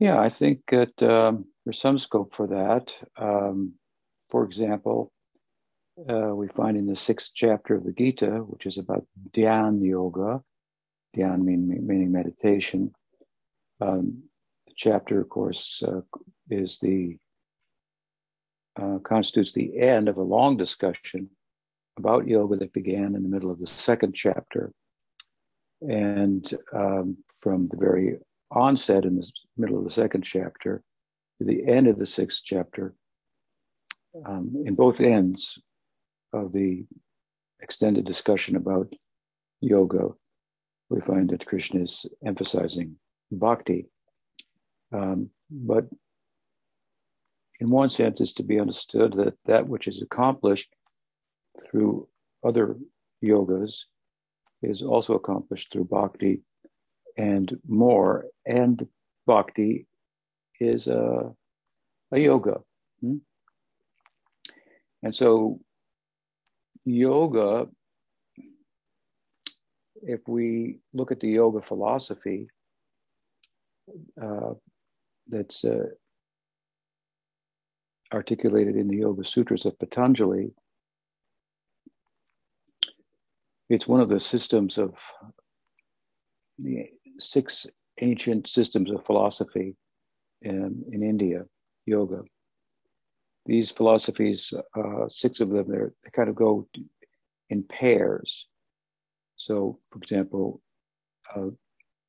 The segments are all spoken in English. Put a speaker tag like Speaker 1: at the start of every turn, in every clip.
Speaker 1: Yeah, I think that um, there's some scope for that. Um, for example, uh, we find in the sixth chapter of the Gita, which is about Dhyan Yoga, Dhyan meaning, meaning meditation. Um, the chapter, of course, uh, is the uh, constitutes the end of a long discussion about yoga that began in the middle of the second chapter. And um, from the very onset in the middle of the second chapter to the end of the sixth chapter, um, in both ends of the extended discussion about yoga, we find that Krishna is emphasizing bhakti. Um, but in one sense, it's to be understood that that which is accomplished through other yogas is also accomplished through bhakti and more. And bhakti is a, a yoga. Hmm? And so, yoga, if we look at the yoga philosophy uh, that's uh, articulated in the Yoga Sutras of Patanjali, it's one of the systems of the six ancient systems of philosophy in, in India, yoga. These philosophies, uh, six of them, they kind of go in pairs. So, for example, uh,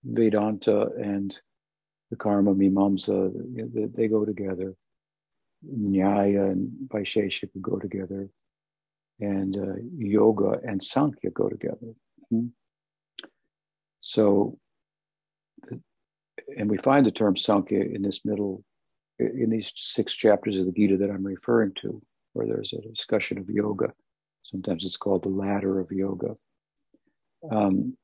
Speaker 1: Vedanta and the Karma Mimamsa, they, they go together. Nyaya and Vaisheshika go together, and uh, yoga and Sankhya go together. Mm-hmm. So, and we find the term Sankhya in this middle, in these six chapters of the Gita that I'm referring to, where there's a discussion of yoga. Sometimes it's called the ladder of yoga. Um,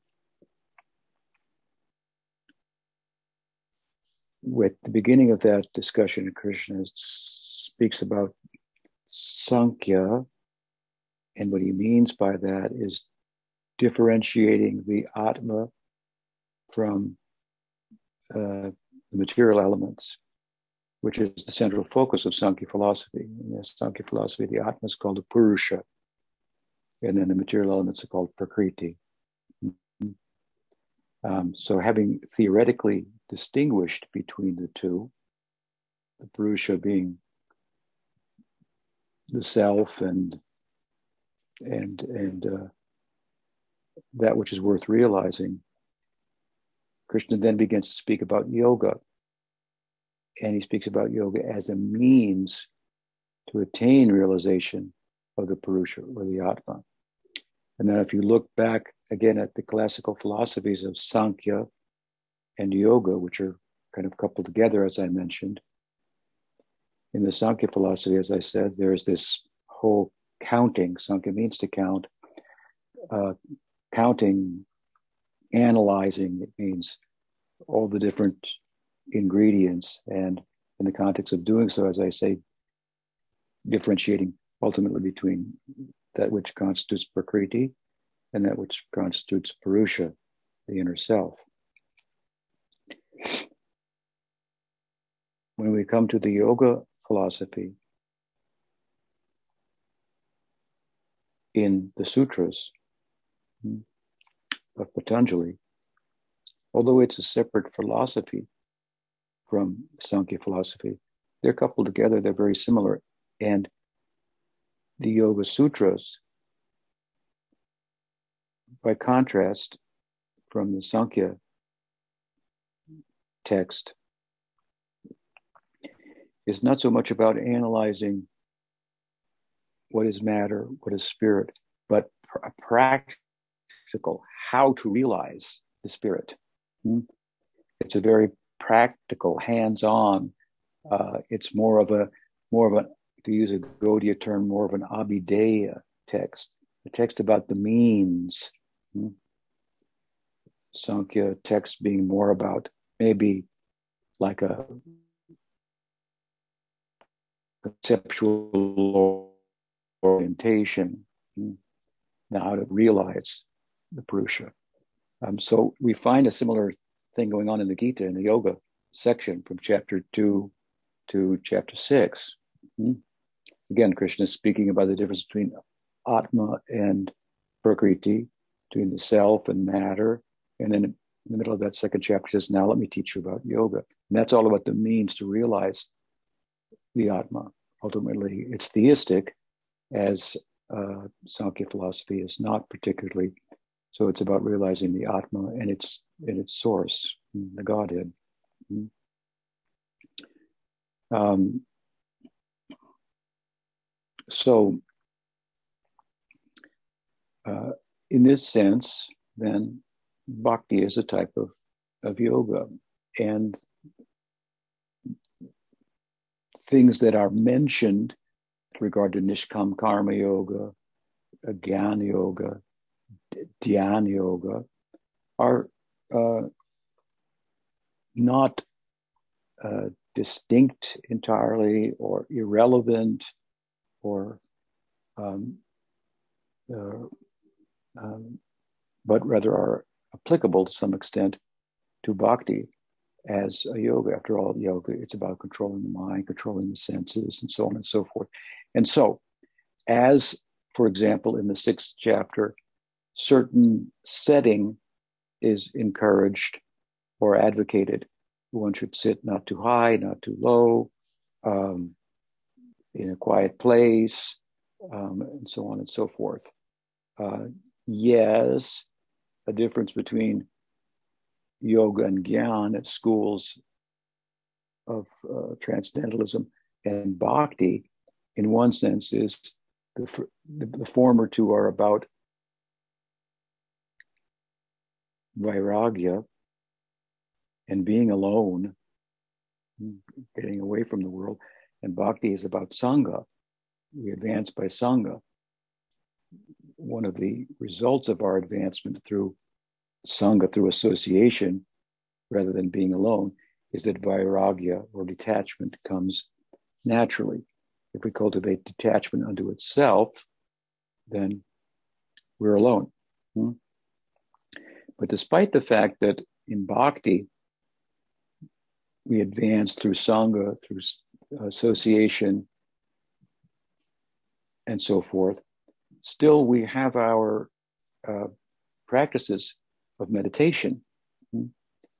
Speaker 1: with the beginning of that discussion, Krishna speaks about Sankhya, and what he means by that is differentiating the Atma from the material elements, which is the central focus of Sankhya philosophy. In Sankhya philosophy, the Atma is called the Purusha, and then the material elements are called Prakriti. Um, so, having theoretically distinguished between the two, the Purusha being the self and and and uh, that which is worth realizing. Krishna then begins to speak about yoga, and he speaks about yoga as a means to attain realization of the Purusha or the Atma. And then, if you look back again at the classical philosophies of Sankhya and Yoga, which are kind of coupled together, as I mentioned. In the Sankhya philosophy, as I said, there's this whole counting. Sankhya means to count. Uh, counting, analyzing, it means all the different ingredients. And in the context of doing so, as I say, differentiating ultimately between that which constitutes Prakriti and that which constitutes Purusha, the inner self. When we come to the yoga philosophy, in the sutras of Patanjali, although it's a separate philosophy from Sankhya philosophy, they're coupled together, they're very similar. And the Yoga Sutras, by contrast from the Sankhya text, is not so much about analyzing what is matter, what is spirit, but a practical how to realize the spirit. Hmm? It's a very practical, hands-on. Uh, it's more of a more of a to use a Gaudiya term, more of an abhideya text, a text about the means. Hmm? Sankhya text being more about maybe like a conceptual orientation, hmm, now how to realize the Purusha. Um, so we find a similar thing going on in the Gita in the Yoga section from chapter two to chapter six. Hmm? Again, Krishna is speaking about the difference between Atma and Prakriti, between the self and matter. And then in the middle of that second chapter says, now let me teach you about yoga. And that's all about the means to realize the Atma. Ultimately, it's theistic, as uh, Sankhya philosophy is not particularly. So it's about realizing the Atma and its in its source, the Godhead. Um, so, uh, in this sense, then bhakti is a type of, of yoga. And things that are mentioned with regard to Nishkam Karma Yoga, Gyan Yoga, Dhyan Yoga are uh, not uh, distinct entirely or irrelevant or um, uh, um, but rather are applicable to some extent to bhakti as a yoga. After all, yoga, it's about controlling the mind, controlling the senses, and so on and so forth. And so, as for example, in the sixth chapter, certain setting is encouraged or advocated. One should sit not too high, not too low, um, in a quiet place, um, and so on and so forth. Uh, yes, a difference between yoga and gyan at schools of uh, transcendentalism and bhakti, in one sense, is the, the, the former two are about vairagya and being alone, getting away from the world. And bhakti is about sangha. We advance by sangha. One of the results of our advancement through sangha, through association, rather than being alone, is that vairagya or detachment comes naturally. If we cultivate detachment unto itself, then we're alone. Hmm? But despite the fact that in bhakti, we advance through sangha, through association, and so forth, still we have our uh, practices of meditation.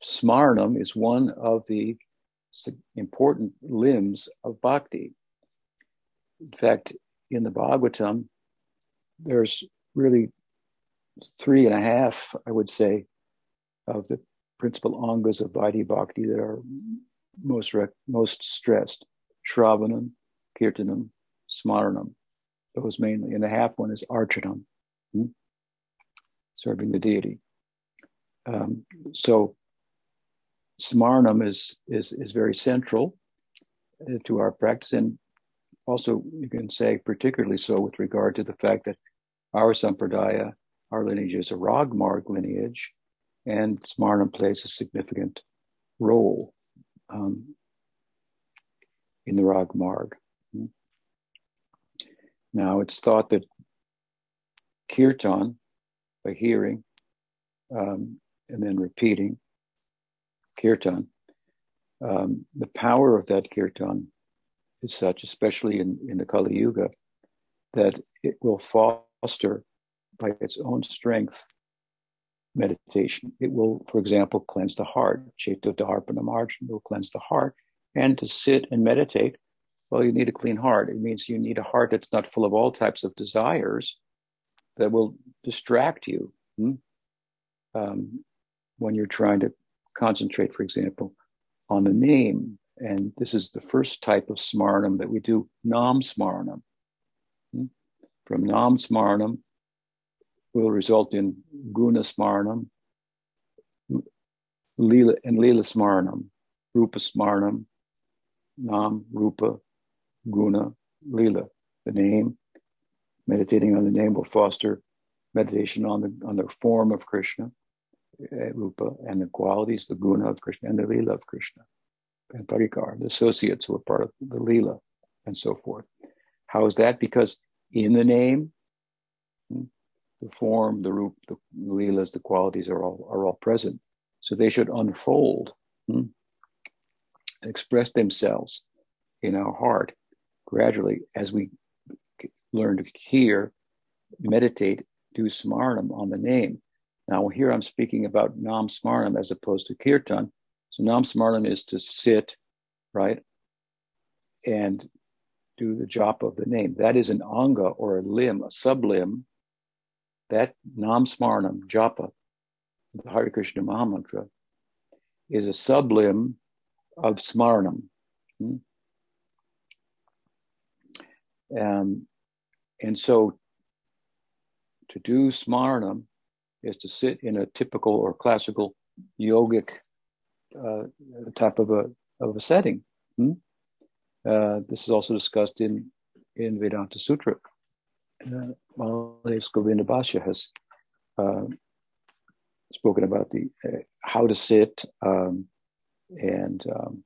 Speaker 1: Smarnam is one of the important limbs of bhakti. In fact, in the Bhagavatam, there's really three and a half, I would say, of the principal angas of Vaidhi Bhakti that are most rec- most stressed. Shravanam, Kirtanam, Smaranam. Those mainly. And the half one is Archanam, hmm? serving the deity. Um, so Smaranam is, is, is very central uh, to our practice. And also, you can say, particularly so with regard to the fact that our Sampradaya our lineage is a Ragmarg lineage, and Smarna plays a significant role um, in the Ragmarg. Now, it's thought that kirtan, by hearing um, and then repeating kirtan, um, the power of that kirtan is such, especially in, in the Kali Yuga, that it will foster by its own strength meditation. It will, for example, cleanse the heart. Chaito Dharpana Marjanam will cleanse the heart. And to sit and meditate, well, you need a clean heart. It means you need a heart that's not full of all types of desires that will distract you hmm? um, when you're trying to concentrate, for example, on the name. And this is the first type of smarnam that we do, nam smarnam. Hmm? From nam smarnam, will result in guna smarnam, lila, and lila smarnam, rupa smarnam, nam, rupa, guna, lila. The name, meditating on the name will foster meditation on the on the form of Krishna, uh, rupa, and the qualities, the guna of Krishna, and the lila of Krishna, and parikar, the associates who are part of the lila, and so forth. How is that? Because in the name, the form, the root, the leelas, the qualities are all are all present. So they should unfold. Hmm? express themselves in our heart gradually as we learn to hear, meditate, do smarnam on the name. Now, here I'm speaking about nam smarnam as opposed to kirtan. So, nam smarnam is to sit, right, and do the japa of the name. That is an anga or a limb, a sublimb. That nam smarnam, japa, the Hare Krishna Mahamantra, is a sublim of smarnam. Hmm? Um, and so to do smarnam is to sit in a typical or classical yogic uh, type of a, of a setting. Hmm? Uh, this is also discussed in, in Vedanta Sutra. Uh, Baladev Govinda has uh, spoken about the uh, how to sit um, and um,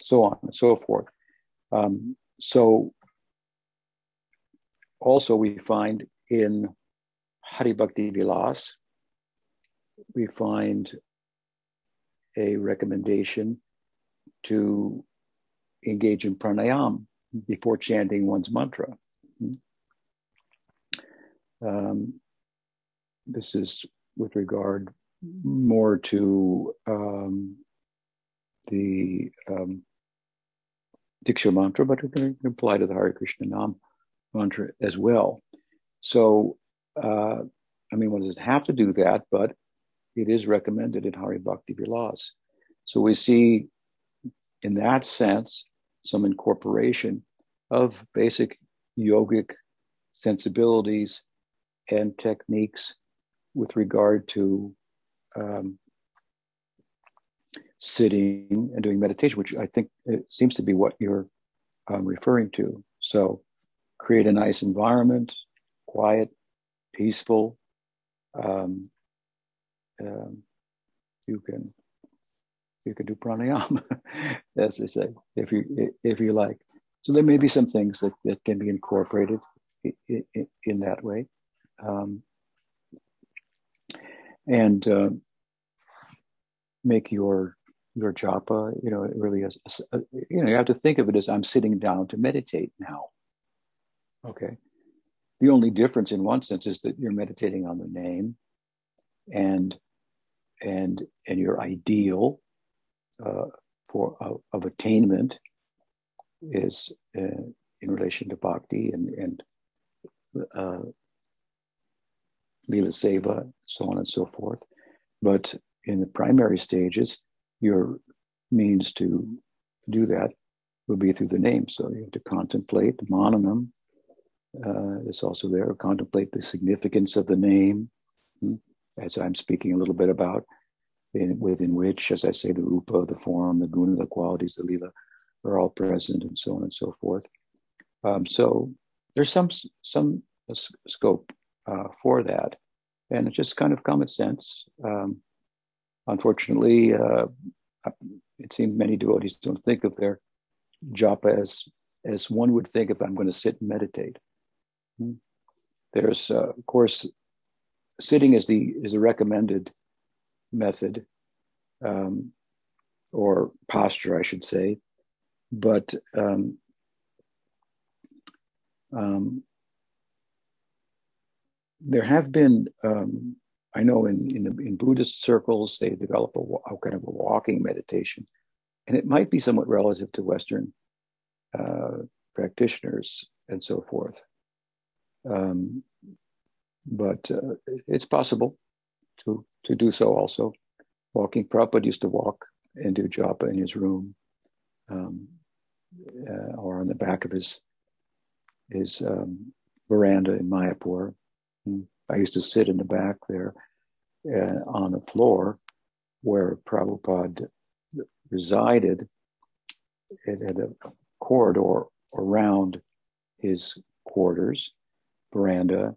Speaker 1: so on and so forth. Um, so also we find in Hari Bhakti Vilas, we find a recommendation to engage in pranayam before chanting one's mantra. Um, this is with regard more to um, the um, Diksha mantra, but it can apply to the Hare Krishna Nam mantra as well. So, uh, I mean, one doesn't have to do that, but it is recommended in Hari Bhakti Vilas. So we see in that sense some incorporation of basic yogic sensibilities and techniques with regard to um, sitting and doing meditation, which I think it seems to be what you're um, referring to. So, create a nice environment, quiet, peaceful. Um, um you can you can do pranayama, as they say, if you if you like. So there may be some things that, that can be incorporated in, in, in that way. Um, and uh, make your your japa, you know, it really is, you know, you have to think of it as I'm sitting down to meditate now. Okay. The only difference in one sense is that you're meditating on the name and, and, and your ideal uh, for, uh, of attainment is uh, in relation to bhakti and, and uh, lila seva, so on and so forth. But in the primary stages, your means to do that will be through the name. So you have to contemplate mananam. Uh, is also there. Contemplate the significance of the name, hmm, as I'm speaking a little bit about, in, within which, as I say, the rupa, the form, the guna, the qualities, the lila, are all present, and so on and so forth. Um, so there's some some scope uh, for that, and it's just kind of common sense. Um, unfortunately, uh, it seems many devotees don't think of their japa as as one would think if I'm going to sit and meditate. Hmm. There's, uh, of course, sitting is the is a recommended method um, or posture, I should say, but um, um, there have been um, I know in in, in Buddhist circles they develop a, a, kind of a walking meditation, and it might be somewhat relative to Western uh, practitioners and so forth. Um, but uh, it's possible to to do so also. Walking, Prabhupada used to walk and do japa in his room, um, uh, or on the back of his his um, veranda in Mayapur. Hmm. I used to sit in the back there uh, on the floor where Prabhupada resided. It had a corridor around his quarters, veranda,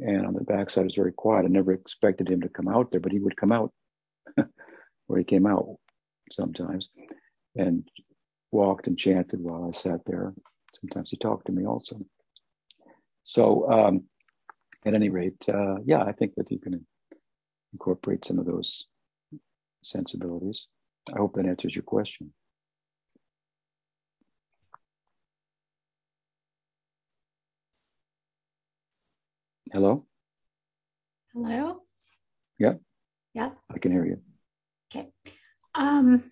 Speaker 1: and on the backside it was very quiet. I never expected him to come out there, but he would come out, or he came out sometimes, and walked and chanted while I sat there. Sometimes he talked to me also. So um, at any rate, uh, yeah, I think that you can incorporate some of those sensibilities. I hope that answers your question. Hello?
Speaker 2: Hello?
Speaker 1: Yeah.
Speaker 2: Yeah.
Speaker 1: I can hear you.
Speaker 2: Okay. Um,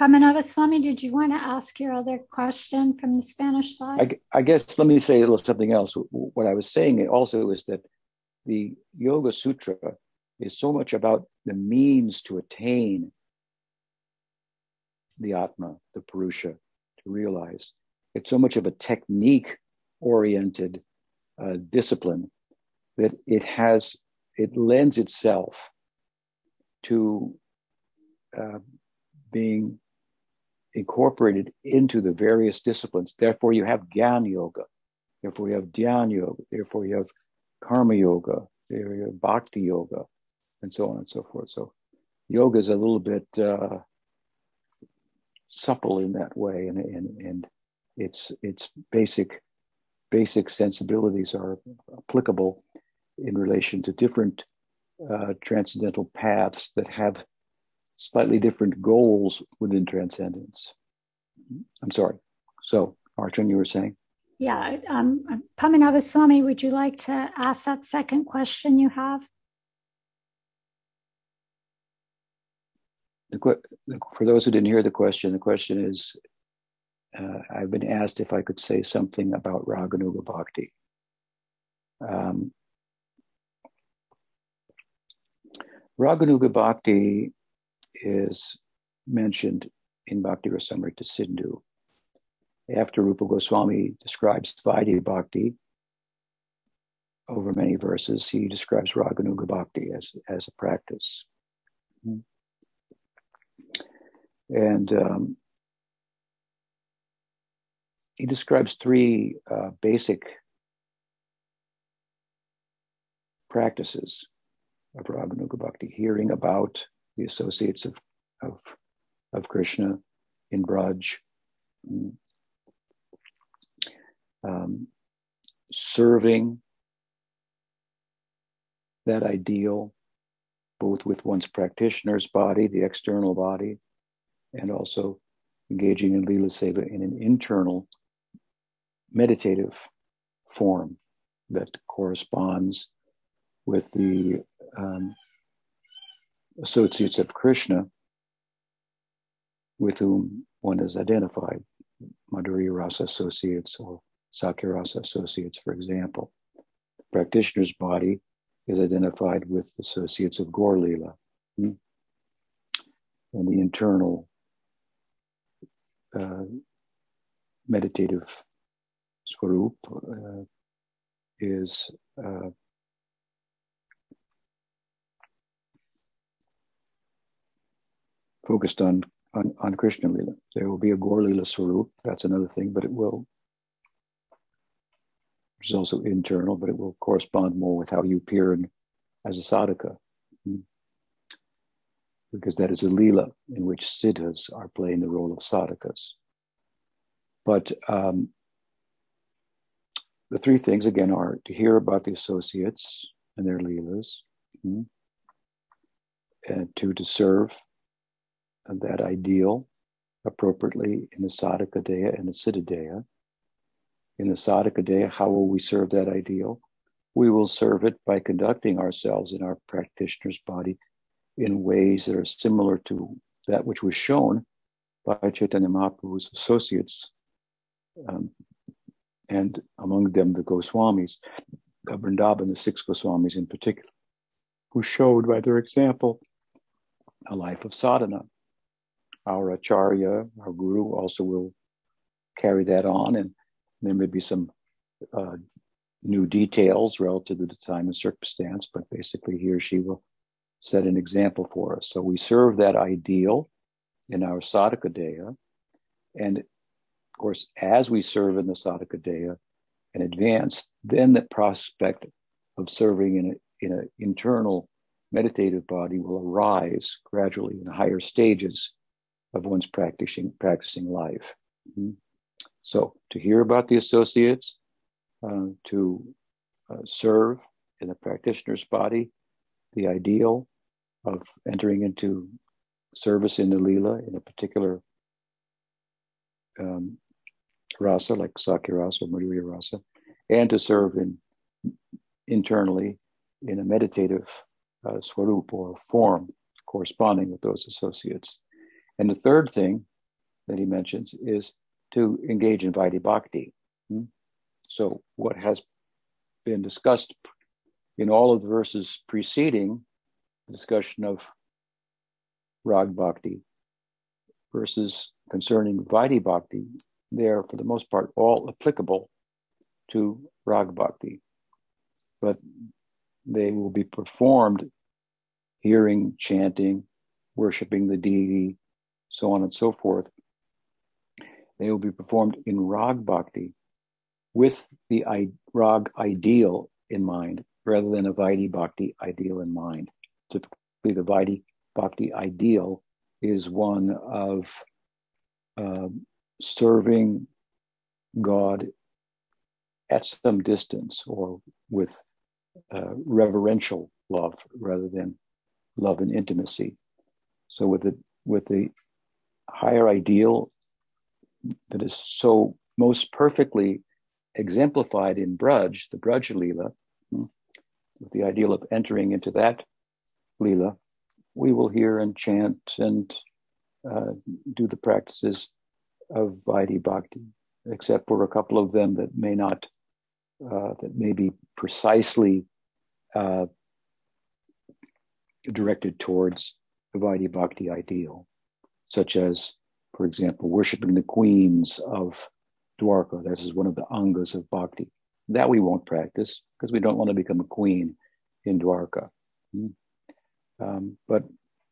Speaker 2: Padmanabha Swami, did you want to ask your other question from the Spanish side?
Speaker 1: I, I guess let me say a little something else. What I was saying also is that the Yoga Sutra is so much about the means to attain the Atma, the Purusha, to realize. It's so much of a technique oriented uh, discipline that it has, it lends itself to uh, being incorporated into the various disciplines. Therefore, you have Gyan Yoga. Therefore, you have Dhyana Yoga. Therefore, you have Karma Yoga. Therefore, you have Bhakti Yoga, and so on and so forth. So, yoga is a little bit uh, supple in that way, and, and and its its basic basic sensibilities are applicable in relation to different uh, transcendental paths that have slightly different goals within transcendence. I'm sorry. So, Arjun, you were saying?
Speaker 2: Yeah. Um, Padmanabha Swami, would you like to ask that second question you have?
Speaker 1: The, for those who didn't hear the question, the question is uh, I've been asked if I could say something about Raganuga Bhakti. Um, Raganuga Bhakti is mentioned in Bhakti Rasamrita Sindhu. After Rupa Goswami describes Vaidhi Bhakti over many verses, he describes Raganuga Bhakti as, as a practice. And um, he describes three uh, basic practices of Raganuga Bhakti, hearing about the associates of, of, of Krishna in Braj, um, serving that ideal, both with one's practitioner's body, the external body, and also engaging in Lila Seva in an internal meditative form that corresponds with the um, associates of Krishna with whom one is identified, Madhurya Rasa associates or Sakhya Rasa associates, for example. The practitioner's body is identified with the associates of Gaur Lila. Hmm? And the internal uh, meditative swarup uh, is uh, focused on, on, on Krishna Lila. There will be a Gaur Lila Swarup, that's another thing, but it will, which is also internal, but it will correspond more with how you appear in, as a sadhaka. Hmm. Because that is a Lila in which siddhas are playing the role of sadhakas. But um, the three things again are to hear about the associates and their leelas, hmm, and to, to serve that ideal appropriately in the sadhaka deha and the siddha In the sadhaka deha, how will we serve that ideal? We will serve it by conducting ourselves in our practitioner's body in ways that are similar to that which was shown by Chaitanya Mahaprabhu's associates, um, and among them the Goswamis, the Vrindavan, the six Goswamis in particular, who showed by their example a life of sadhana, our acharya, our guru, also will carry that on, and there may be some uh, new details relative to the time and circumstance, but basically he or she will set an example for us. So we serve that ideal in our sadhaka deha, and of course, as we serve in the sadhaka deha and advance, then the prospect of serving in a, in an internal meditative body will arise gradually in higher stages of one's practicing practicing life. Mm-hmm. So to hear about the associates, uh, to uh, serve in the practitioner's body, the ideal of entering into service in the lila in a particular um, rasa like Sakhya rasa or Madhurya rasa, and to serve in internally in a meditative uh, swarup or form corresponding with those associates. And the third thing that he mentions is to engage in Vaidhi Bhakti. Hmm? So, what has been discussed in all of the verses preceding the discussion of Rag Bhakti verses concerning Vaidhi Bhakti, they are for the most part all applicable to Rag Bhakti, but they will be performed hearing, chanting, worshiping the deity, so on and so forth. They will be performed in Rag Bhakti with the Rag ideal in mind rather than a Vaidhi Bhakti ideal in mind. Typically, the Vaidhi Bhakti ideal is one of uh, serving God at some distance or with uh, reverential love rather than love and intimacy. So with the with the higher ideal that is so most perfectly exemplified in Braj, the Braj Leela, hmm, with the ideal of entering into that Leela, we will hear and chant and uh, do the practices of Vaidhi Bhakti, except for a couple of them that may not, uh, that may be precisely uh, directed towards the Vaidhi Bhakti ideal, such as, for example, worshiping the queens of Dwarka. This is one of the angas of Bhakti. That we won't practice because we don't want to become a queen in Dwarka. Hmm. Um, but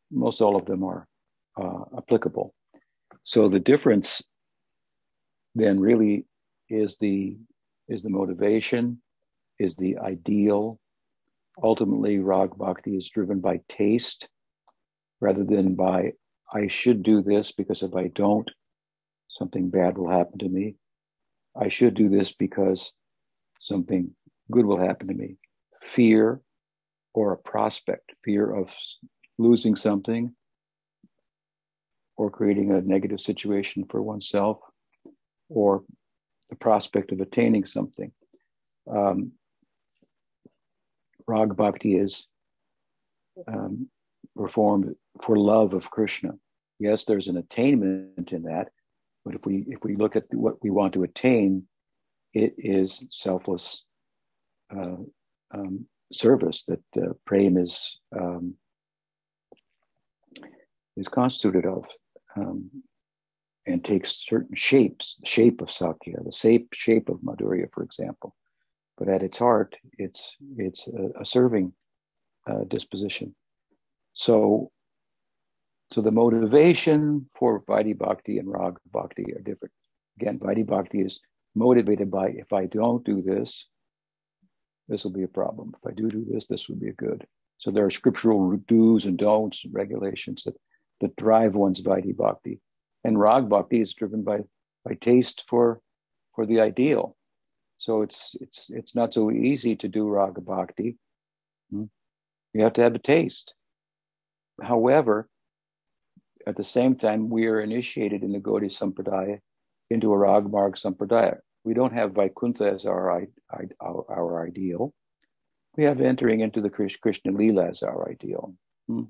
Speaker 1: most all of them are uh, applicable. So the difference then really is the is the motivation, is the ideal. Ultimately, rag bhakti is driven by taste rather than by I should do this because if I don't, something bad will happen to me. I should do this because something good will happen to me. Fear or a prospect, fear of losing something or creating a negative situation for oneself or the prospect of attaining something. Um, Rag Bhakti is um, performed for love of Krishna. Yes, there's an attainment in that, but if we if we look at what we want to attain, it is selfless uh, um, service that uh, prem is um, is constituted of um, and takes certain shapes, the shape of Sakhya, the shape, shape of Madhurya, for example. But at its heart, it's, it's a, a serving uh, disposition. So, so the motivation for Vaidhi Bhakti and Rag Bhakti are different. Again, Vaidhi Bhakti is motivated by if I don't do this, this will be a problem. If I do do this, this will be a good. So there are scriptural do's and don'ts and regulations that that drive one's Vaidhi Bhakti. And Rag Bhakti is driven by, by taste for, for the ideal. So it's, it's, it's not so easy to do Rag Bhakti. Hmm? You have to have a taste. However, at the same time, we are initiated in the Gaudiya Sampradaya into a Rag Marg Sampradaya. We don't have Vaikuntha as our, our, our ideal. We have entering into the Krishna Lila as our ideal. Hmm?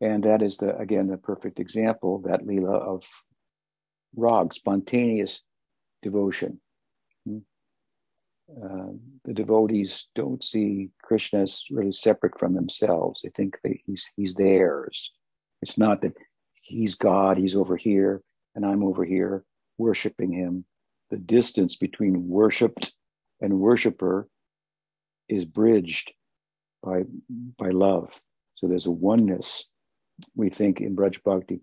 Speaker 1: And that is the again the perfect example, that Leela of rag, spontaneous devotion. Hmm. Uh, the devotees don't see Krishna as really separate from themselves. They think that he's he's theirs. It's not that he's God, he's over here, and I'm over here worshiping him. The distance between worshipped and worshiper is bridged by by love. So there's a oneness we think in Braj Bhakti.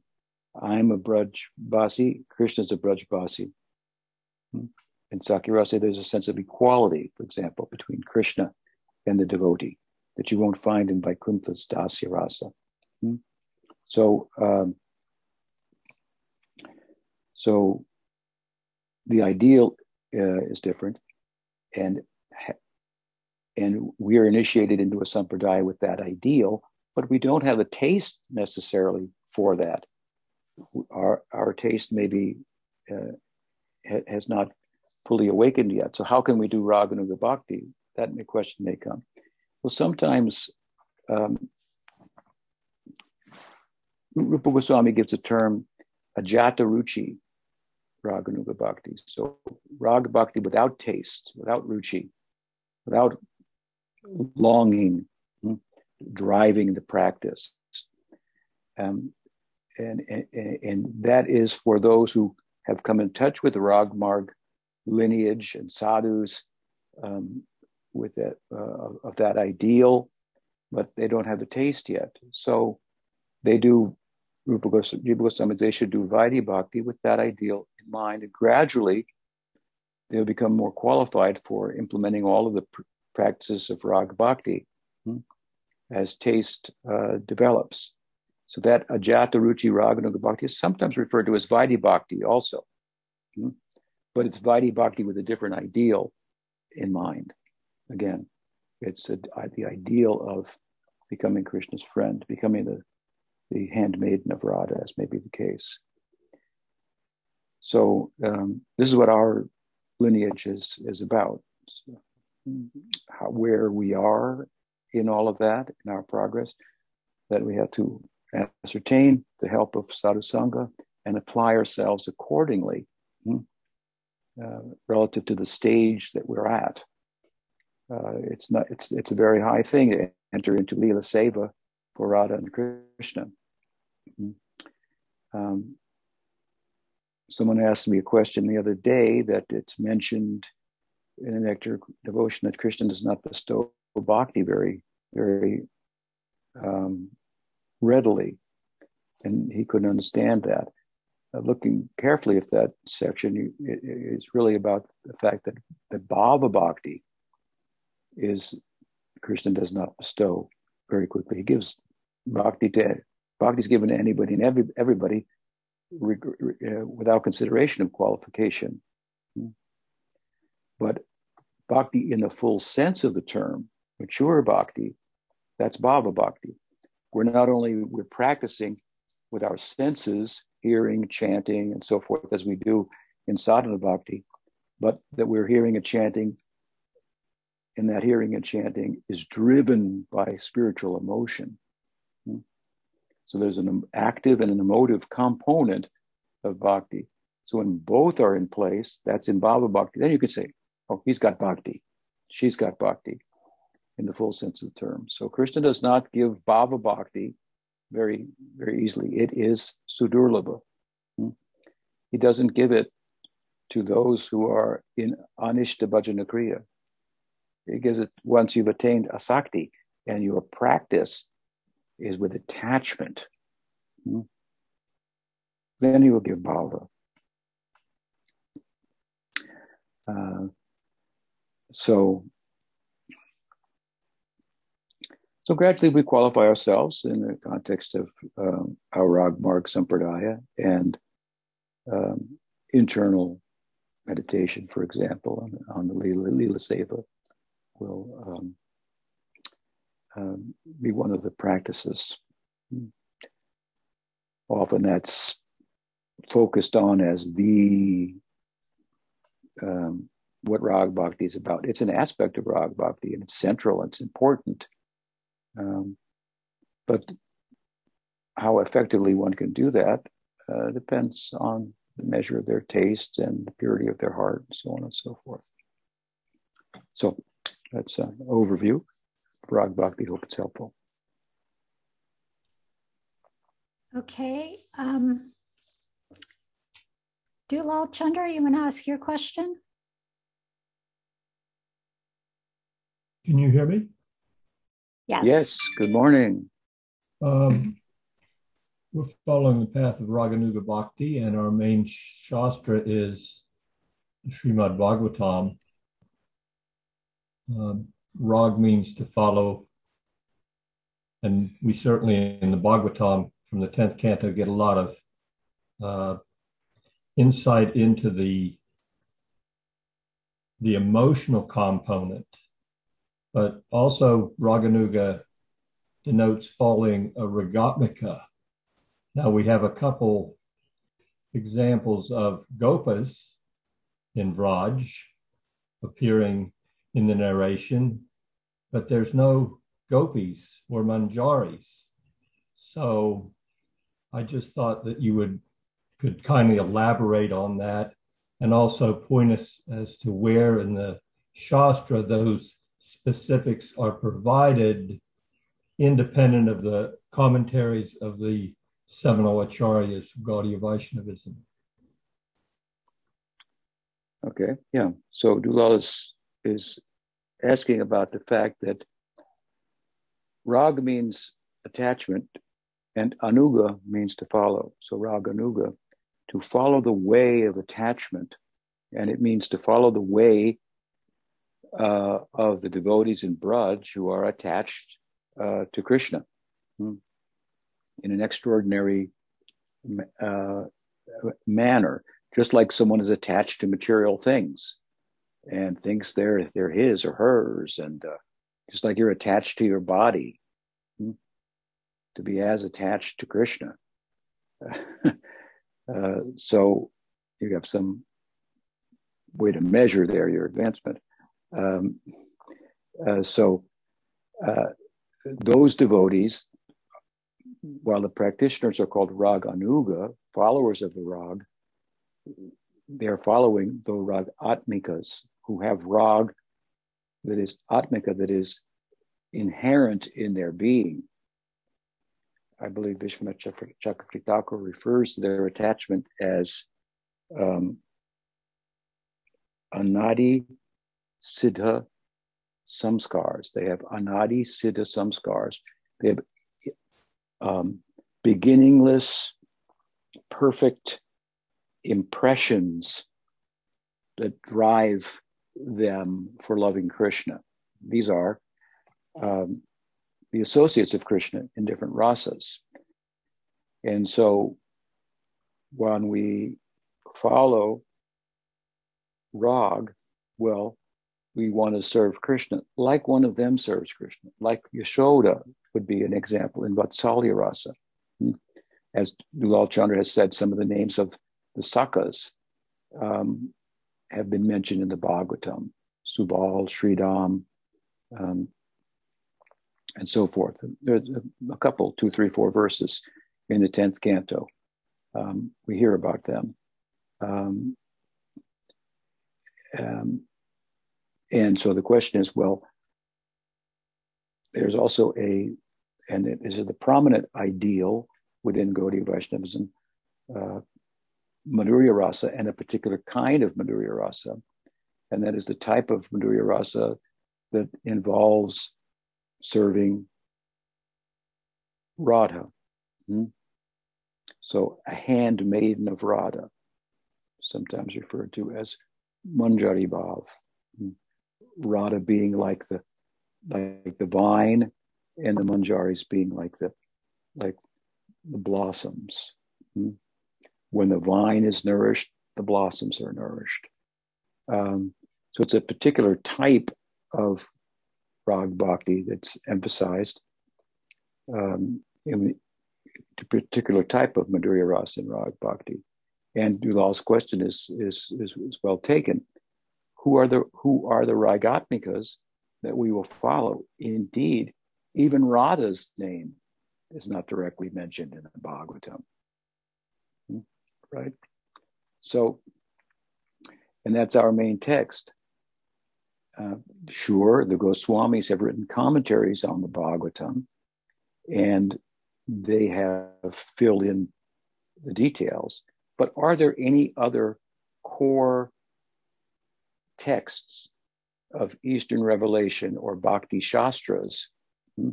Speaker 1: I'm a Braj Basi, Krishna's a Braj Basi. In Sakhya Rasa, there's a sense of equality, for example, between Krishna and the devotee that you won't find in Vaikuntha's Dasya Rasa. Hmm. So, um, so the ideal uh, is different, and and we are initiated into a sampradaya with that ideal, but we don't have a taste necessarily for that. Our our taste maybe uh, ha- has not fully awakened yet. So how can we do Raganuga Bhakti? that question may come. Well, sometimes um, Rupa Goswami gives a term ajata ruchi raganuga bhakti. So raga bhakti without taste, without ruchi, without longing, hmm, driving the practice. Um, and, and, and that is for those who have come in touch with the Ragmarg lineage and sadhus um, with that uh, of that ideal, but they don't have the taste yet. So they do Rupa Goswami, they should do Vaidhi Bhakti with that ideal in mind, and gradually they'll become more qualified for implementing all of the pr- practices of Rag Bhakti hmm, as taste uh, develops. So that Ajata Ruchi Raganuga Bhakti is sometimes referred to as Vaidhi Bhakti also. Hmm, but it's Vaidhi Bhakti with a different ideal in mind. Again, it's a, the ideal of becoming Krishna's friend, becoming the the handmaiden of Radha, as may be the case. So um, this is what our lineage is is about. How, where we are in all of that, in our progress, that we have to ascertain the help of sadhu sangha and apply ourselves accordingly hmm, uh, relative to the stage that we're at. Uh, it's not. It's it's a very high thing to enter into lila seva for Radha and Krishna. Um, someone asked me a question the other day that it's mentioned in a nectar devotion that Krishna does not bestow bhakti very, very um, readily. And he couldn't understand that. Uh, looking carefully at that section, it, it's really about the fact that the bhava bhakti is Krishna does not bestow very quickly. He gives bhakti to Bhakti is given to anybody and every, everybody uh, without consideration of qualification. But bhakti, in the full sense of the term, mature bhakti, that's bhava bhakti. We're not only we're practicing with our senses, hearing, chanting, and so forth, as we do in sadhana bhakti, but that we're hearing and chanting, and that hearing and chanting is driven by spiritual emotion. So there's an active and an emotive component of bhakti. So when both are in place, that's in bhava bhakti. Then you can say, oh, he's got bhakti. She's got bhakti in the full sense of the term. So Krishna does not give bhava bhakti very, very easily. It is sudurlabha. Hmm? He doesn't give it to those who are in anishta bhajana kriya. He gives it once you've attained asakti and your practice is with attachment. Hmm? Then he will give bhava. Uh, so, so gradually we qualify ourselves in the context of um, our Ragmarg Sampradaya and um, internal meditation, for example, on, on the Lila, Lila Seva will um, um, be one of the practices. Often that's focused on as the um, what Rag Bhakti is about. It's an aspect of Rag Bhakti and it's central, it's important. Um, but how effectively one can do that uh, depends on the measure of their taste and the purity of their heart and so on and so forth. So that's an overview. Rag Bhakti. Hope it's helpful.
Speaker 2: Okay. Um, Dulal Chandra, you want to ask your question?
Speaker 3: Can you hear me?
Speaker 2: Yes.
Speaker 1: Yes. Good morning.
Speaker 3: Um, we're following the path of Raganuga Bhakti, and our main Shastra is Srimad Bhagavatam. Um, Rag means to follow. And we certainly in the Bhagavatam from the 10th canto get a lot of uh, insight into the the emotional component, but also Raganuga denotes falling a Ragatmika. Now we have a couple examples of Gopas in Vraj appearing in the narration, but there's no gopis or manjaris. So I just thought that you would could kindly elaborate on that and also point us as to where in the Shastra those specifics are provided independent of the commentaries of the seminal acharyas of Gaudiya Vaishnavism.
Speaker 1: Okay, yeah. So Dulal is, is asking about the fact that rag means attachment and anuga means to follow. So rag anuga, to follow the way of attachment. And it means to follow the way uh, of the devotees in Braj who are attached uh, to Krishna hmm, in an extraordinary uh, manner, just like someone is attached to material things and thinks they're they're his or hers, and uh, just like you're attached to your body, hmm, to be as attached to Krishna. Uh, so you have some way to measure there your advancement. Um, uh, so uh, those devotees, while the practitioners are called Rag Anuga, followers of the Rag, they're following the Rag Atmikas, who have Rag that is Atmika, that is inherent in their being. I believe Vishwanath Chakravarti refers to their attachment as um, anadi siddha samskars. They have anadi siddha samskars. They have um, beginningless, perfect impressions that drive them for loving Krishna. These are um, the associates of Krishna in different rasas. And so when we follow rag, well, we want to serve Krishna like one of them serves Krishna, like Yashoda would be an example in Vatsalya Rasa. Hmm. As Dulal Chandra has said, some of the names of the Sakhas um, have been mentioned in the Bhagavatam, Subal, Sridham, um, and so forth. There's a couple, two, three, four verses in the 10th canto. Um, we hear about them. Um, um, and so the question is, well, there's also a, and this is the prominent ideal within Gaudiya Vaishnavism, uh, Madhurya Rasa and a particular kind of Madhurya Rasa. And that is the type of Madhurya Rasa that involves serving Radha. Hmm? So a handmaiden of Radha, sometimes referred to as Manjari Bhav. Hmm? Radha being like the like the vine, and the manjaris being like the like the blossoms. Hmm? When the vine is nourished, the blossoms are nourished. Um, so it's a particular type of rag bhakti that's emphasized um, in a particular type of Madhurya Rasa in rag bhakti. And Dulal's question is, is, is, is well taken who are the who are the Ragatmikas that we will follow? Indeed, even Radha's name is not directly mentioned in the Bhagavatam. Hmm? Right? So, and that's our main text. Uh, sure, the Goswamis have written commentaries on the Bhagavatam, and they have filled in the details. But are there any other core texts of Eastern Revelation or Bhakti Shastras hmm,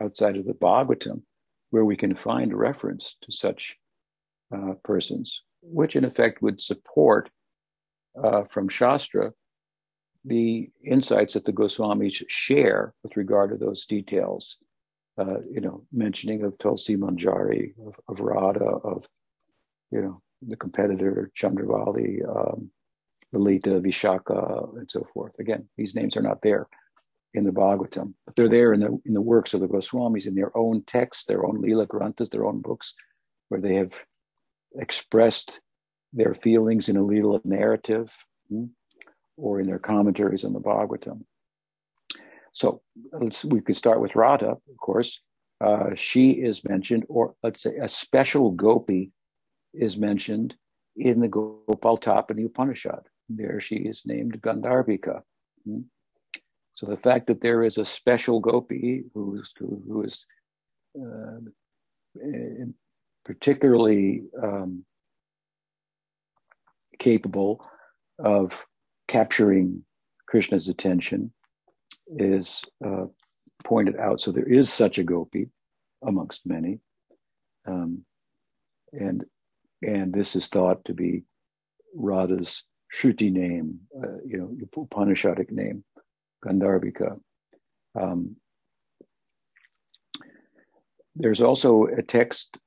Speaker 1: outside of the Bhagavatam where we can find reference to such uh, persons, which in effect would support uh, from Shastra the insights that the Goswamis share with regard to those details. Uh, you know, mentioning of Tulsi Manjari, of, of Radha, of you know the competitor Chandravali, um, Lalita, Vishaka, and so forth. Again, these names are not there in the Bhagavatam, but they're there in the in the works of the Goswamis in their own texts, their own Lila Granthas, their own books, where they have expressed their feelings in a Lila narrative, hmm, or in their commentaries on the Bhagavatam. So we could start with Radha, of course. Uh, she is mentioned, or let's say a special gopi is mentioned in the Gopal Tapani Upanishad. There she is named Gandharvika. Hmm? So the fact that there is a special gopi who, who is uh, particularly um, capable of capturing Krishna's attention is uh, pointed out. So there is such a gopi amongst many, um, and and this is thought to be Radha's Shruti name, uh, you know, Upanishadic name, Gandharvika. Um, there's also a text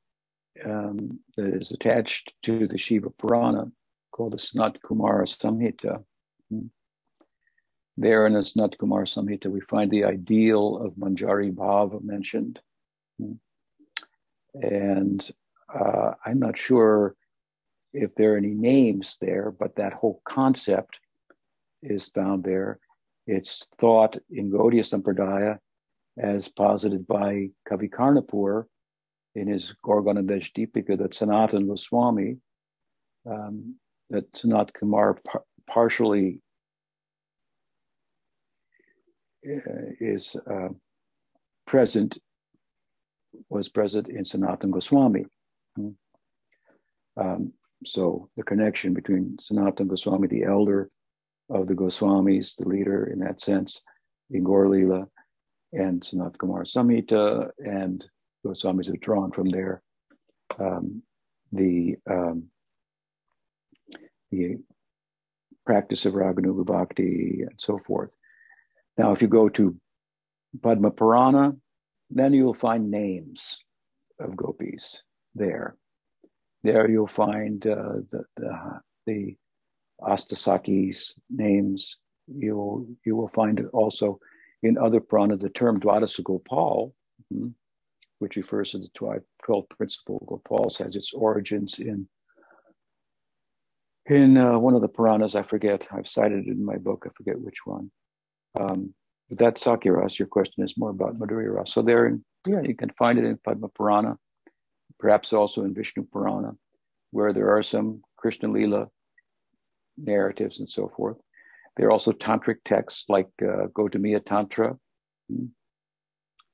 Speaker 1: um, that is attached to the Shiva Purana called the Sanat Kumara Samhita. Hmm. There in the Sanat Kumara Samhita, we find the ideal of Manjari Bhava mentioned. Hmm. And uh, I'm not sure if there are any names there, but that whole concept is found there. It's thought in Gaudiya Sampradaya as posited by Kavi Karnapur in his Gaura-Ganoddesh Deepika that Sanatan Goswami, um, that Sanat Kumar par- partially uh, is uh, present, was present in Sanatan Goswami. Hmm. Um, so the connection between Sanatan Goswami, the elder of the Goswamis, the leader in that sense, in Gaur Lila, and Sanat Kumar Samhita, and Goswamis have drawn from there um, the um, the practice of Raganuga Bhakti and so forth. Now, if you go to Padma Purana, then you'll find names of gopis there. There you'll find uh, the, the, the Astasakhis names. You'll you will find also in other Purana the term Dwadasa Gopal, hmm, which refers to the 12 principle Gopals, has its origins in in uh, one of the Puranas. I forget. I've cited it in my book. I forget which one. Um, but that's Sakhya Your question is more about Madhurya Ras. So there, yeah, you can find it in Padma Purana perhaps also in Vishnu Purana, where there are some Krishna Lila narratives and so forth. There are also tantric texts like uh, Gautamiya Tantra. Hmm.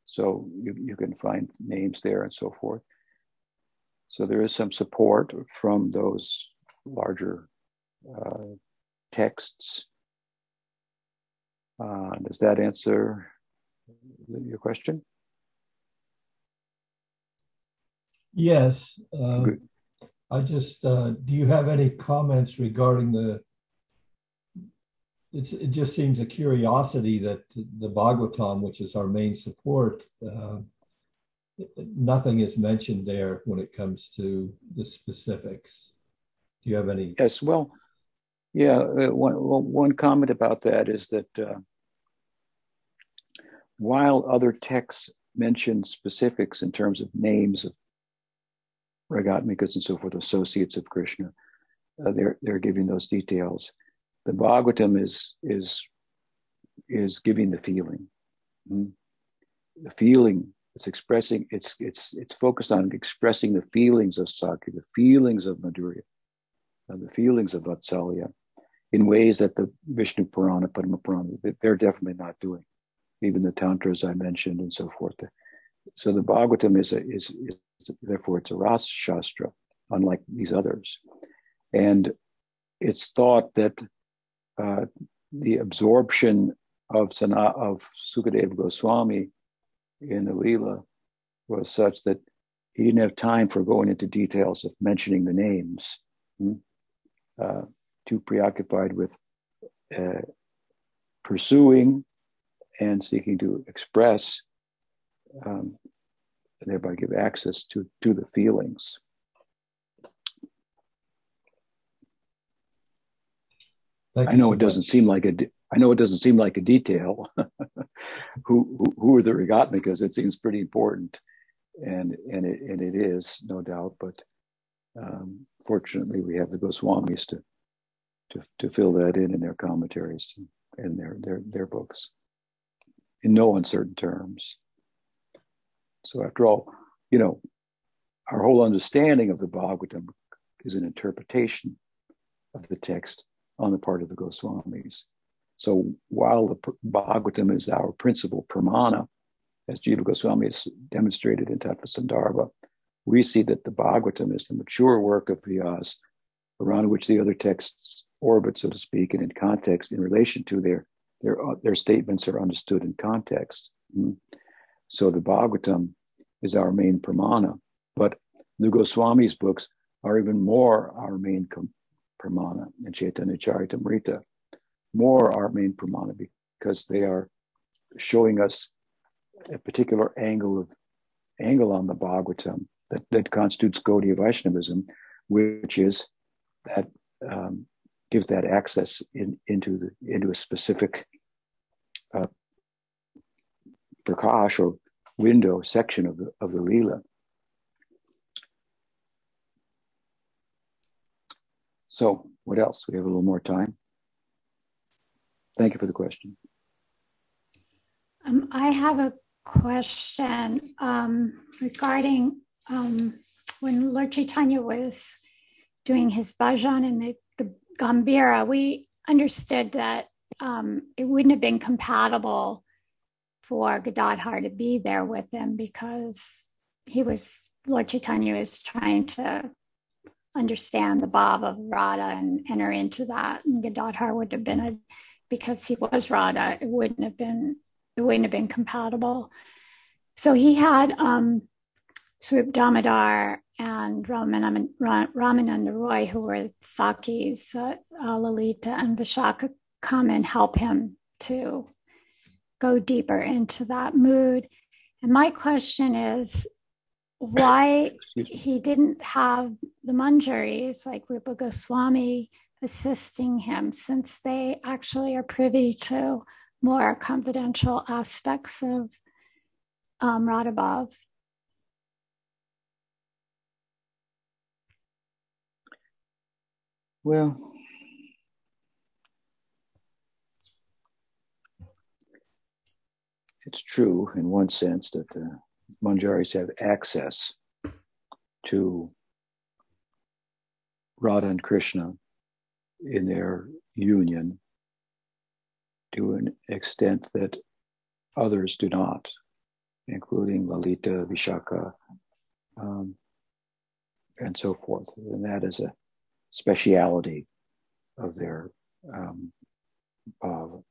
Speaker 1: So you, you can find names there and so forth. So there is some support from those larger uh, texts. Uh, does that answer your question?
Speaker 3: Yes. Uh, I just, uh, do you have any comments regarding the? It's, it just seems a curiosity that the Bhagavatam, which is our main support, uh, nothing is mentioned there when it comes to the specifics. Do you have any?
Speaker 1: Yes. Well, yeah. Uh, one, one comment about that is that uh, while other texts mention specifics in terms of names of Ragatmikas and so forth, associates of Krishna. Uh, they're they're giving those details. The Bhagavatam is is is giving the feeling. Mm-hmm. The feeling it's expressing it's it's it's focused on expressing the feelings of Sakhya, the feelings of Madhurya, uh, the feelings of Vatsalya, in ways that the Vishnu Purana, Padma Purana, they're definitely not doing. Even the tantras I mentioned and so forth. So the Bhagavatam is a, is, is therefore it's a Ras Shastra, unlike these others. And it's thought that uh, the absorption of Sana, of Sukadeva Goswami in the Leela was such that he didn't have time for going into details of mentioning the names. Hmm? Uh, too preoccupied with uh, pursuing and seeking to express um, thereby give access to, to the feelings. Thank I know so it doesn't much. seem like a. I know it doesn't seem like a detail. who, who, who are the Ragatmikas? It seems pretty important, and and it and it is no doubt. But um, fortunately, we have the Goswamis to to, to fill that in in their commentaries and their, their, their books in no uncertain terms. So after all, you know, our whole understanding of the Bhagavatam is an interpretation of the text on the part of the Goswamis. So while the Bhagavatam is our principal pramana, as Jiva Goswami has demonstrated in Tattva we see that the Bhagavatam is the mature work of Vyas around which the other texts orbit, so to speak, and in context in relation to their their their statements are understood in context. Mm. So the Bhagavatam is our main pramana, but the Goswami's books are even more our main com- pramana in Chaitanya Charitamrita, more our main pramana because they are showing us a particular angle of angle on the Bhagavatam that, that constitutes Gaudiya Vaishnavism, which is that um, gives that access in, into the into a specific uh, prakash or window section of the of the lila. So, what else? We have a little more time. Thank you for the question.
Speaker 2: Um, I have a question um, regarding um, when Lord Chaitanya was doing his bhajan in the, the Gambhira, we understood that um, it wouldn't have been compatible for Gadadhar to be there with him because he was, Lord Chaitanya was trying to understand the bhav of Radha and enter into that. And Gadadhar would have been a, because he was Radha, it wouldn't have been, it wouldn't have been compatible. So he had um, Swarup Damodar and Ramananda Roy, who were Sakis, uh, Lalita and Vishaka, come and help him to go deeper into that mood. And my question is why he didn't have the manjaris like Rupa Goswami assisting him, since they actually are privy to more confidential aspects of um, Radhabhav.
Speaker 1: Well, it's true in one sense that the Manjaris have access to Radha and Krishna in their union to an extent that others do not, including Lalita, Vishaka, um, and so forth. And that is a speciality of their um, bhava.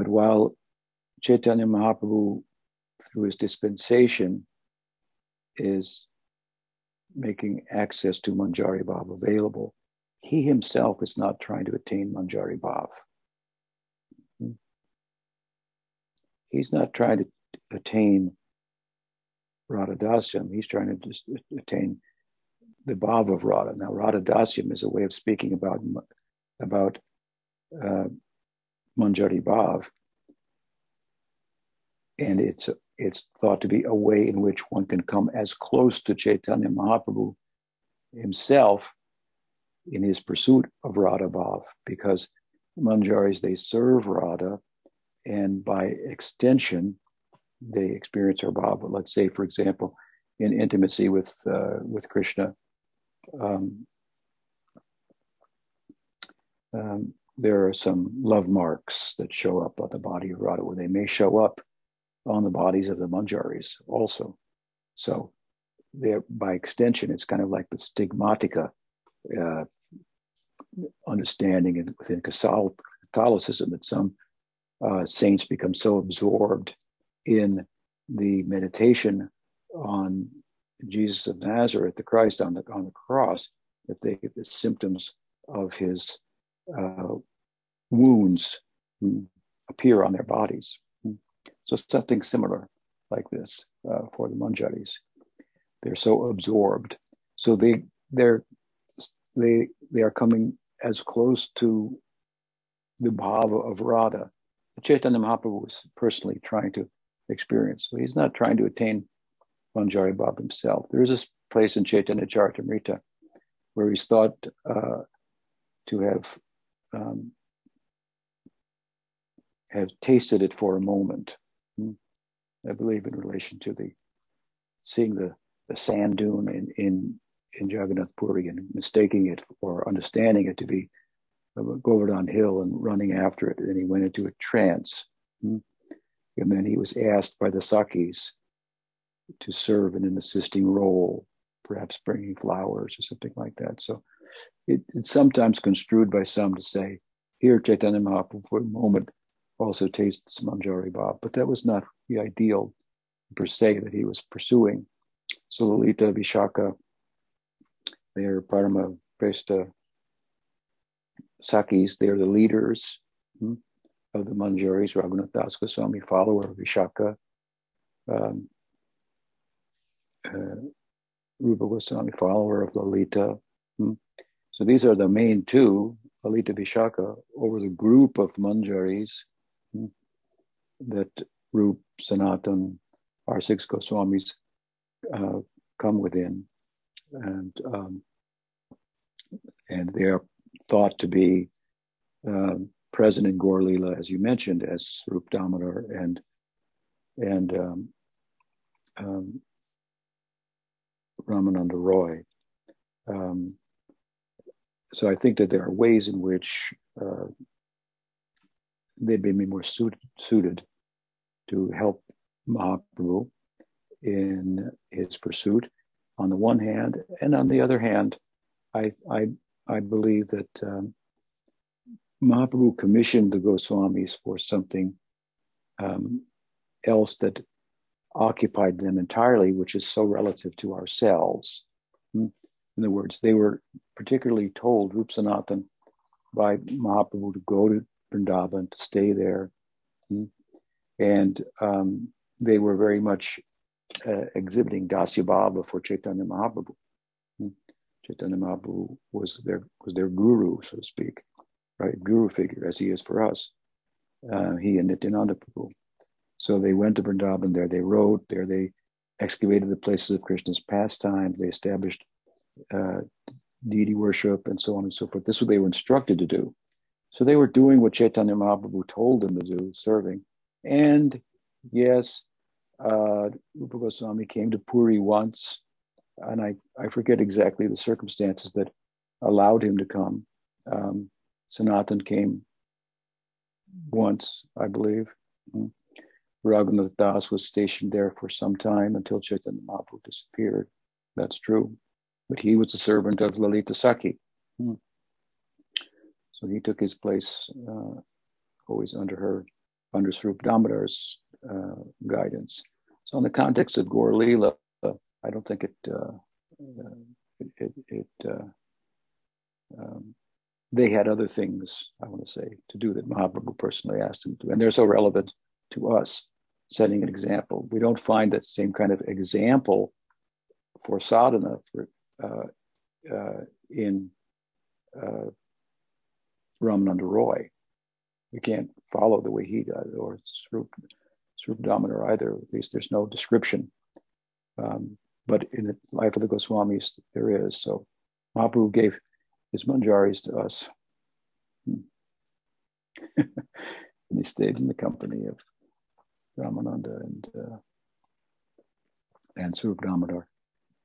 Speaker 1: But while Chaitanya Mahaprabhu, through his dispensation, is making access to Manjari Bhav available, he himself is not trying to attain Manjari Bhav. He's not trying to attain Radha Dasyam, he's trying to just attain the bhav of Radha. Now, Radha Dasyam is a way of speaking about about uh, Manjari Bhav, and it's it's thought to be a way in which one can come as close to Chaitanya Mahaprabhu himself in his pursuit of Radha Bhav, because Manjaris they serve Radha, and by extension, they experience her bhav. Let's say, for example, in intimacy with uh, with Krishna, um, um, there are some love marks that show up on the body of Radha, where they may show up on the bodies of the Manjaris also. So, there by extension, it's kind of like the stigmatica uh, understanding within Catholicism that some uh, saints become so absorbed in the meditation on Jesus of Nazareth, the Christ on the on the cross, that they the symptoms of his uh, wounds appear on their bodies. So something similar like this uh, for the Manjaris. They're so absorbed, so they they're they they are coming as close to the bhava of Radha. Chaitanya Mahaprabhu was personally trying to experience. So he's not trying to attain Manjari Bhav himself. There is a place in Chaitanya Charitamrita where he's thought uh, to have um, have tasted it for a moment. Hmm. I believe in relation to the seeing the, the sand dune in, in, in Jagannath Puri and mistaking it or understanding it to be Govardhan Hill and running after it. And then he went into a trance. Hmm. And then he was asked by the Sakis to serve in an assisting role, perhaps bringing flowers or something like that. So it, it's sometimes construed by some to say, here Chaitanya Mahaprabhu for a moment also tastes Manjari Bhav, but that was not the ideal per se that he was pursuing. So Lalita, Vishaka, they are Parama Presta Sakis, they are the leaders hmm, of the Manjaris, Raghunath Das Goswami, follower of Vishaka, um, uh, Rupa Goswami, follower of Lalita. Hmm. So these are the main two, Lalita Vishaka, over the group of Manjaris that Rup, Sanatan, our six Goswamis uh, come within. And um, and they are thought to be um, present in Gaur as you mentioned, as Rup Damodar and and um, um, Ramananda Roy. Um, so I think that there are ways in which uh, they'd be more suited, suited to help Mahaprabhu in his pursuit on the one hand, and on the other hand, I I, I believe that um, Mahaprabhu commissioned the Goswamis for something um, else that occupied them entirely, which is so relative to ourselves. Hmm? In other words, they were particularly told, Rup Sanatan, by Mahaprabhu to go to Vrindavan, to stay there. And um, they were very much uh, exhibiting Dasya Bhava for Chaitanya Mahaprabhu. Hmm? Chaitanya Mahaprabhu was their, was their guru, so to speak, right? Guru figure, as he is for us. Uh, he and Nityananda Prabhu. So they went to Vrindavan there, they wrote there, they excavated the places of Krishna's pastime, they established uh, deity worship and so on and so forth. This is what they were instructed to do. So they were doing what Chaitanya Mahaprabhu told them to do, serving. And yes, uh, Rupa Goswami came to Puri once, and I, I forget exactly the circumstances that allowed him to come. Um, Sanatan came once, I believe. Mm-hmm. Raghunath Das was stationed there for some time until Chaitanya Mahaprabhu disappeared. That's true. But he was a servant of Lalita Sakhi. Hmm. So he took his place uh, always under her, under Swarup Damodar's uh, guidance. So in the context of uh, I don't think it, uh, it, it, it uh, um, they had other things, I want to say, to do that Mahaprabhu personally asked them to. And they're so relevant to us, setting an example. We don't find that same kind of example for sadhana for, uh, uh, in uh, Ramananda Roy. We can't follow the way he does, or Srup, Srup Damodar either. At least there's no description. Um, but in the life of the Goswamis, there is. So Mahaprabhu gave his manjaris to us. Hmm. and he stayed in the company of Ramananda and uh, and Damodar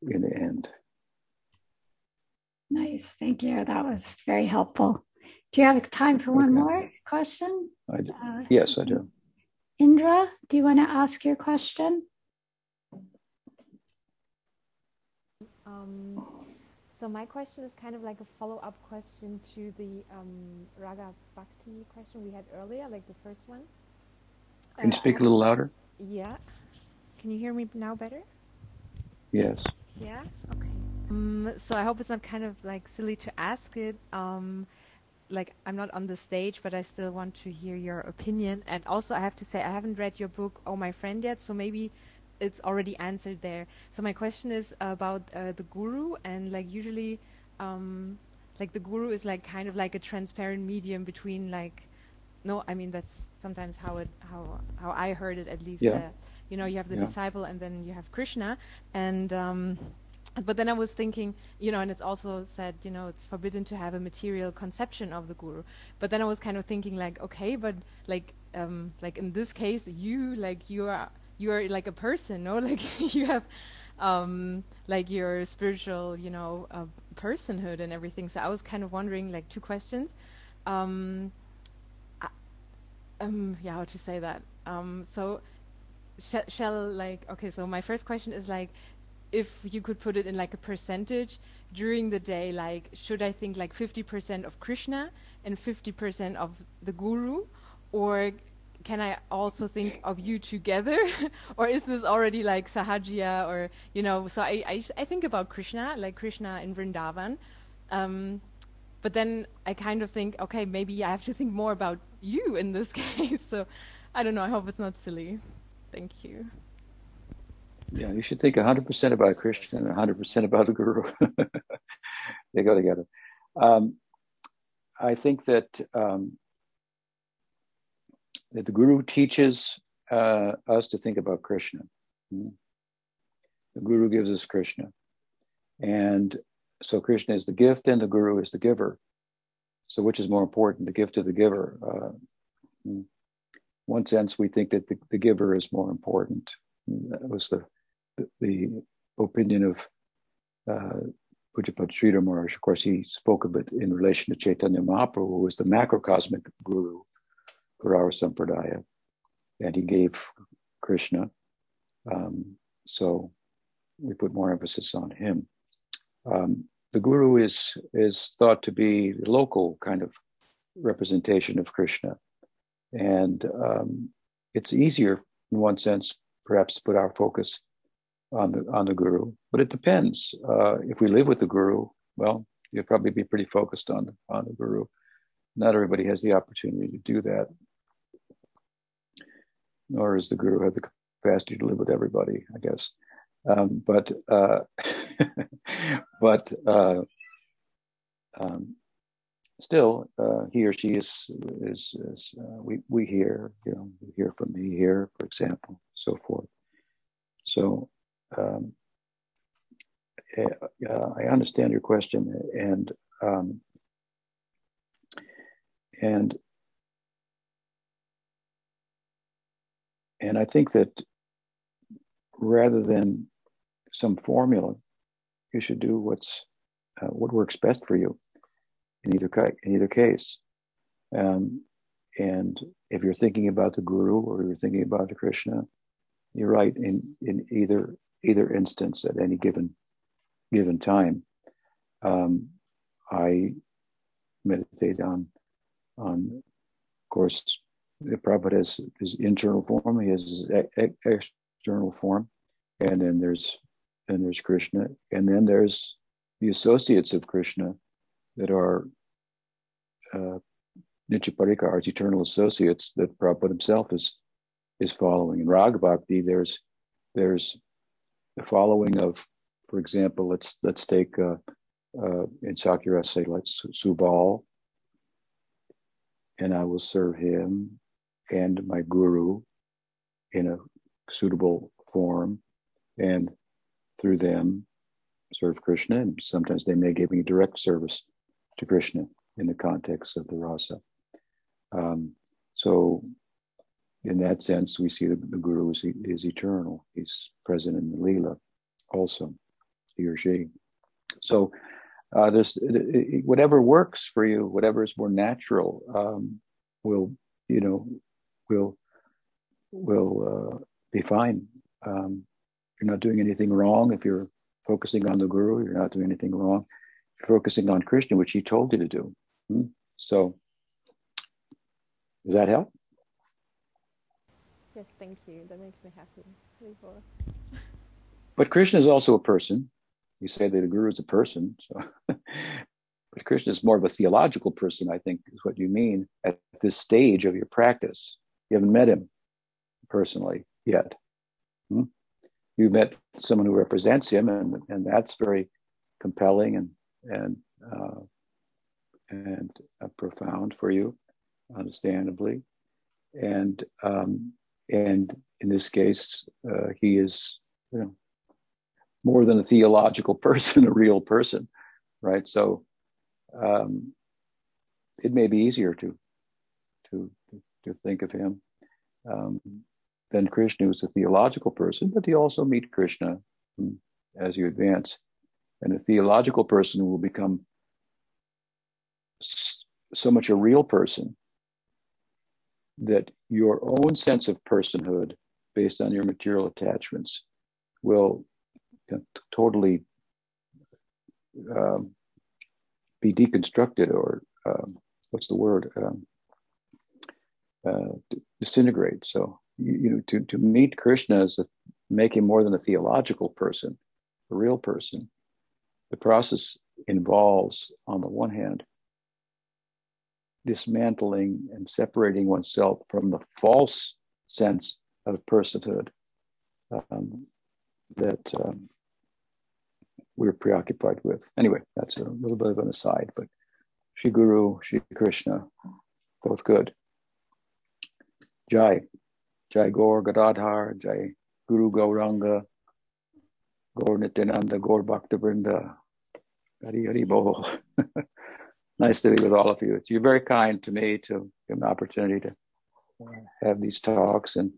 Speaker 1: in the end.
Speaker 2: Nice, thank you. That was very helpful. Do you have time for one okay. more question?
Speaker 1: I do. Uh, yes, I do.
Speaker 2: Indra, do you want to ask your question?
Speaker 4: Um, so my question is kind of like a follow-up question to the um, Raga Bhakti question we had earlier, like the first one.
Speaker 1: Can you speak a little louder?
Speaker 4: Yeah. Can you hear me now better?
Speaker 1: Yes.
Speaker 4: Yeah. Okay. Um, so I hope it's not kind of like silly to ask it. Um, like I'm not on the stage, but I still want to hear your opinion. And also, I have to say I haven't read your book, Oh My Friend, yet. So maybe it's already answered there. So my question is about uh, the guru, and like usually, um, like the guru is like kind of like a transparent medium between like no, I mean that's sometimes how it how how I heard it at least.
Speaker 1: Yeah.
Speaker 4: Uh, you know, you have the yeah. disciple, and then you have Krishna, and um, but then I was thinking, you know, and it's also said, you know, it's forbidden to have a material conception of the guru. But then I was kind of thinking, like, okay, but like, um, like in this case, you, like, you are, you are like a person, no, like you have, um, like your spiritual, you know, uh, personhood and everything. So I was kind of wondering, like, two questions. Um, I, um, yeah, how to say that? Um, so sh shall like, okay, so my first question is like, if you could put it in like a percentage during the day, like should I think like 50% of Krishna and 50% of the Guru, or can I also think of you together, or is this already like Sahajiya, or you know? So I I, I think about Krishna, like Krishna in Vrindavan, um, but then I kind of think, okay, maybe I have to think more about you in this case. So I don't know. I hope it's not silly. Thank you.
Speaker 1: Yeah, you should think 100% about Krishna and 100% about the Guru. they go together. Um, I think that um, that the Guru teaches uh, us to think about Krishna. Hmm. The Guru gives us Krishna, and so Krishna is the gift, and the Guru is the giver. So, which is more important, the gift or the giver? Uh, hmm. one sense, we think that the, the giver is more important. That was the the opinion of uh, Pujapad Sridhar Maharaj. Of course, he spoke of it in relation to Chaitanya Mahaprabhu, who was the macrocosmic guru for our sampradaya, and he gave Krishna. Um, so we put more emphasis on him. Um, the guru is is thought to be the local kind of representation of Krishna, and um, it's easier in one sense, perhaps, to put our focus on the on the guru. But it depends. Uh, if we live with the guru, well, you'll probably be pretty focused on the, on the guru. Not everybody has the opportunity to do that, nor does the guru have the capacity to live with everybody. I guess, um, but uh, but uh, um, still, uh, he or she is is, is uh, we we hear you know we hear from me here, for example, so forth. So um, uh, I understand your question, and um, and and I think that rather than some formula, you should do what's uh, what works best for you in either in either case. Um, and if you're thinking about the guru or you're thinking about the Krishna, you're right in in either either instance at any given given time. Um, I meditate on on of course the Prabhupada has his internal form, he has his external form, and then there's and there's Krishna, and then there's the associates of Krishna that are uh, our eternal associates that Prabhupada himself is is following. In Raga there's there's the following of, for example, let's let's take uh, uh, in Sakhya say let's Subal, and I will serve him and my guru in a suitable form, and through them serve Krishna. And sometimes they may give me direct service to Krishna in the context of the rasa. Um, so in that sense, we see the, the Guru is, is eternal. He's present in the Leela also, he or she. So uh, there's whatever works for you, whatever is more natural, um, will you know will will uh, be fine. Um, you're not doing anything wrong if you're focusing on the Guru. You're not doing anything wrong. You're focusing on Krishna, which He told you to do. Hmm? So, does that help?
Speaker 4: Yes, thank you. That makes me happy.
Speaker 1: but Krishna is also a person. You say that the guru is a person, so but Krishna is more of a theological person, I think, is what you mean at this stage of your practice. You haven't met him personally yet. Hmm? You met someone who represents him, and and that's very compelling and and uh, and uh, profound for you, understandably. And um, and in this case, uh, he is you know, more than a theological person, a real person, right? So um, it may be easier to to to think of him um, than Krishna, who's a theological person, but you also meet Krishna as you advance, and a theological person will become so much a real person that your own sense of personhood based on your material attachments will totally um, be deconstructed or um, what's the word um, uh, disintegrate. So you, you, know to, to meet krishna as a, make him more than a theological person a real person the process involves on the one hand dismantling and separating oneself from the false sense of personhood um, that um, we're preoccupied with. Anyway, that's a little bit of an aside, but Shri Guru, Shri Krishna, both good. Jai, Jai Gaur Gadadhar, Jai Guru Gauranga, Gaur Nityananda, Gaur Bhakta Hari Hari Bol. nice to be with all of you. You're very kind to me to give an opportunity to have these talks and